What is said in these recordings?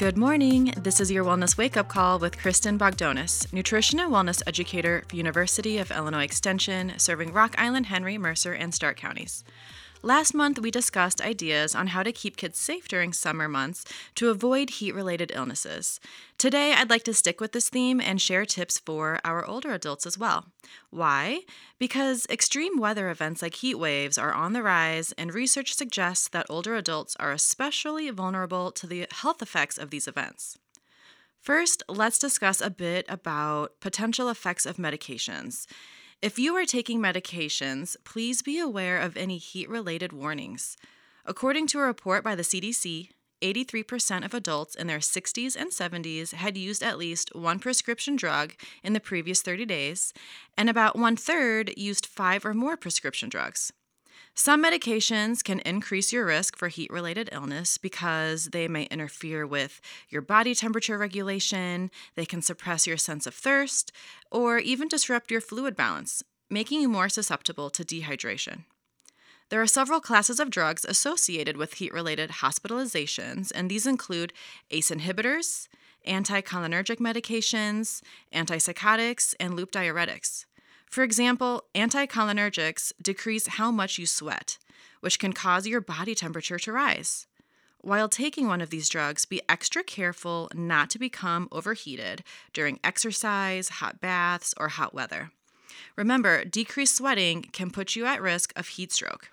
Good morning. This is your Wellness Wake Up Call with Kristin Bogdonas, nutrition and wellness educator for University of Illinois Extension, serving Rock Island, Henry, Mercer, and Stark counties. Last month, we discussed ideas on how to keep kids safe during summer months to avoid heat related illnesses. Today, I'd like to stick with this theme and share tips for our older adults as well. Why? Because extreme weather events like heat waves are on the rise, and research suggests that older adults are especially vulnerable to the health effects of these events. First, let's discuss a bit about potential effects of medications. If you are taking medications, please be aware of any heat related warnings. According to a report by the CDC, 83% of adults in their 60s and 70s had used at least one prescription drug in the previous 30 days, and about one third used five or more prescription drugs. Some medications can increase your risk for heat related illness because they may interfere with your body temperature regulation, they can suppress your sense of thirst, or even disrupt your fluid balance, making you more susceptible to dehydration. There are several classes of drugs associated with heat related hospitalizations, and these include ACE inhibitors, anticholinergic medications, antipsychotics, and loop diuretics. For example, anticholinergics decrease how much you sweat, which can cause your body temperature to rise. While taking one of these drugs, be extra careful not to become overheated during exercise, hot baths, or hot weather. Remember, decreased sweating can put you at risk of heat stroke.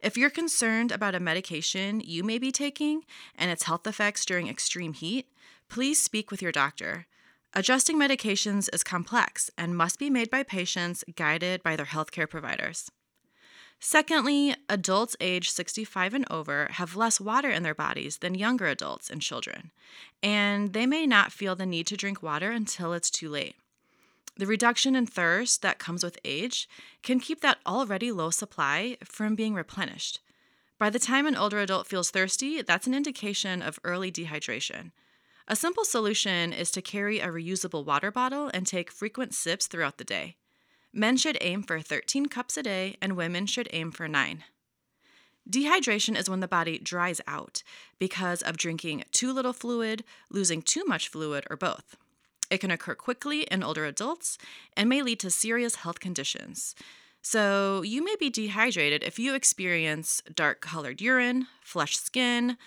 If you're concerned about a medication you may be taking and its health effects during extreme heat, please speak with your doctor. Adjusting medications is complex and must be made by patients guided by their healthcare providers. Secondly, adults age 65 and over have less water in their bodies than younger adults and children, and they may not feel the need to drink water until it's too late. The reduction in thirst that comes with age can keep that already low supply from being replenished. By the time an older adult feels thirsty, that's an indication of early dehydration. A simple solution is to carry a reusable water bottle and take frequent sips throughout the day. Men should aim for 13 cups a day, and women should aim for 9. Dehydration is when the body dries out because of drinking too little fluid, losing too much fluid, or both. It can occur quickly in older adults and may lead to serious health conditions. So, you may be dehydrated if you experience dark colored urine, flushed skin,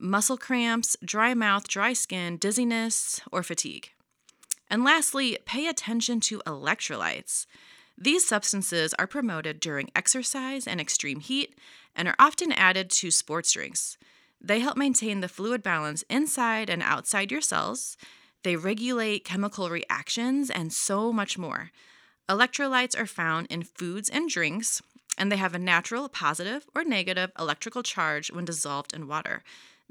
muscle cramps, dry mouth, dry skin, dizziness, or fatigue. And lastly, pay attention to electrolytes. These substances are promoted during exercise and extreme heat and are often added to sports drinks. They help maintain the fluid balance inside and outside your cells. They regulate chemical reactions and so much more. Electrolytes are found in foods and drinks, and they have a natural positive or negative electrical charge when dissolved in water.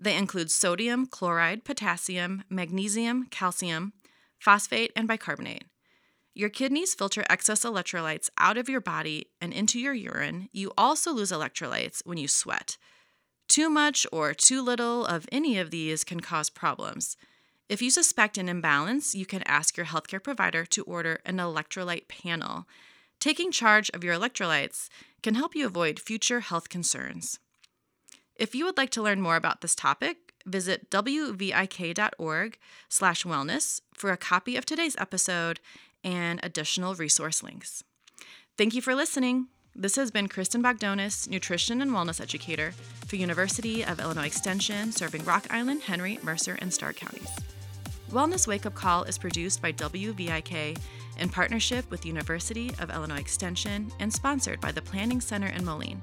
They include sodium, chloride, potassium, magnesium, calcium, phosphate, and bicarbonate. Your kidneys filter excess electrolytes out of your body and into your urine. You also lose electrolytes when you sweat. Too much or too little of any of these can cause problems. If you suspect an imbalance, you can ask your healthcare provider to order an electrolyte panel. Taking charge of your electrolytes can help you avoid future health concerns. If you would like to learn more about this topic, visit wvik.org slash wellness for a copy of today's episode and additional resource links. Thank you for listening. This has been Kristin Bogdonas, nutrition and wellness educator for University of Illinois Extension, serving Rock Island, Henry, Mercer, and Stark counties. Wellness Wake Up Call is produced by WVIK in partnership with University of Illinois Extension and sponsored by the Planning Center in Moline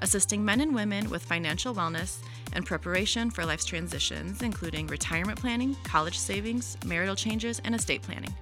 assisting men and women with financial wellness and preparation for life's transitions, including retirement planning, college savings, marital changes, and estate planning.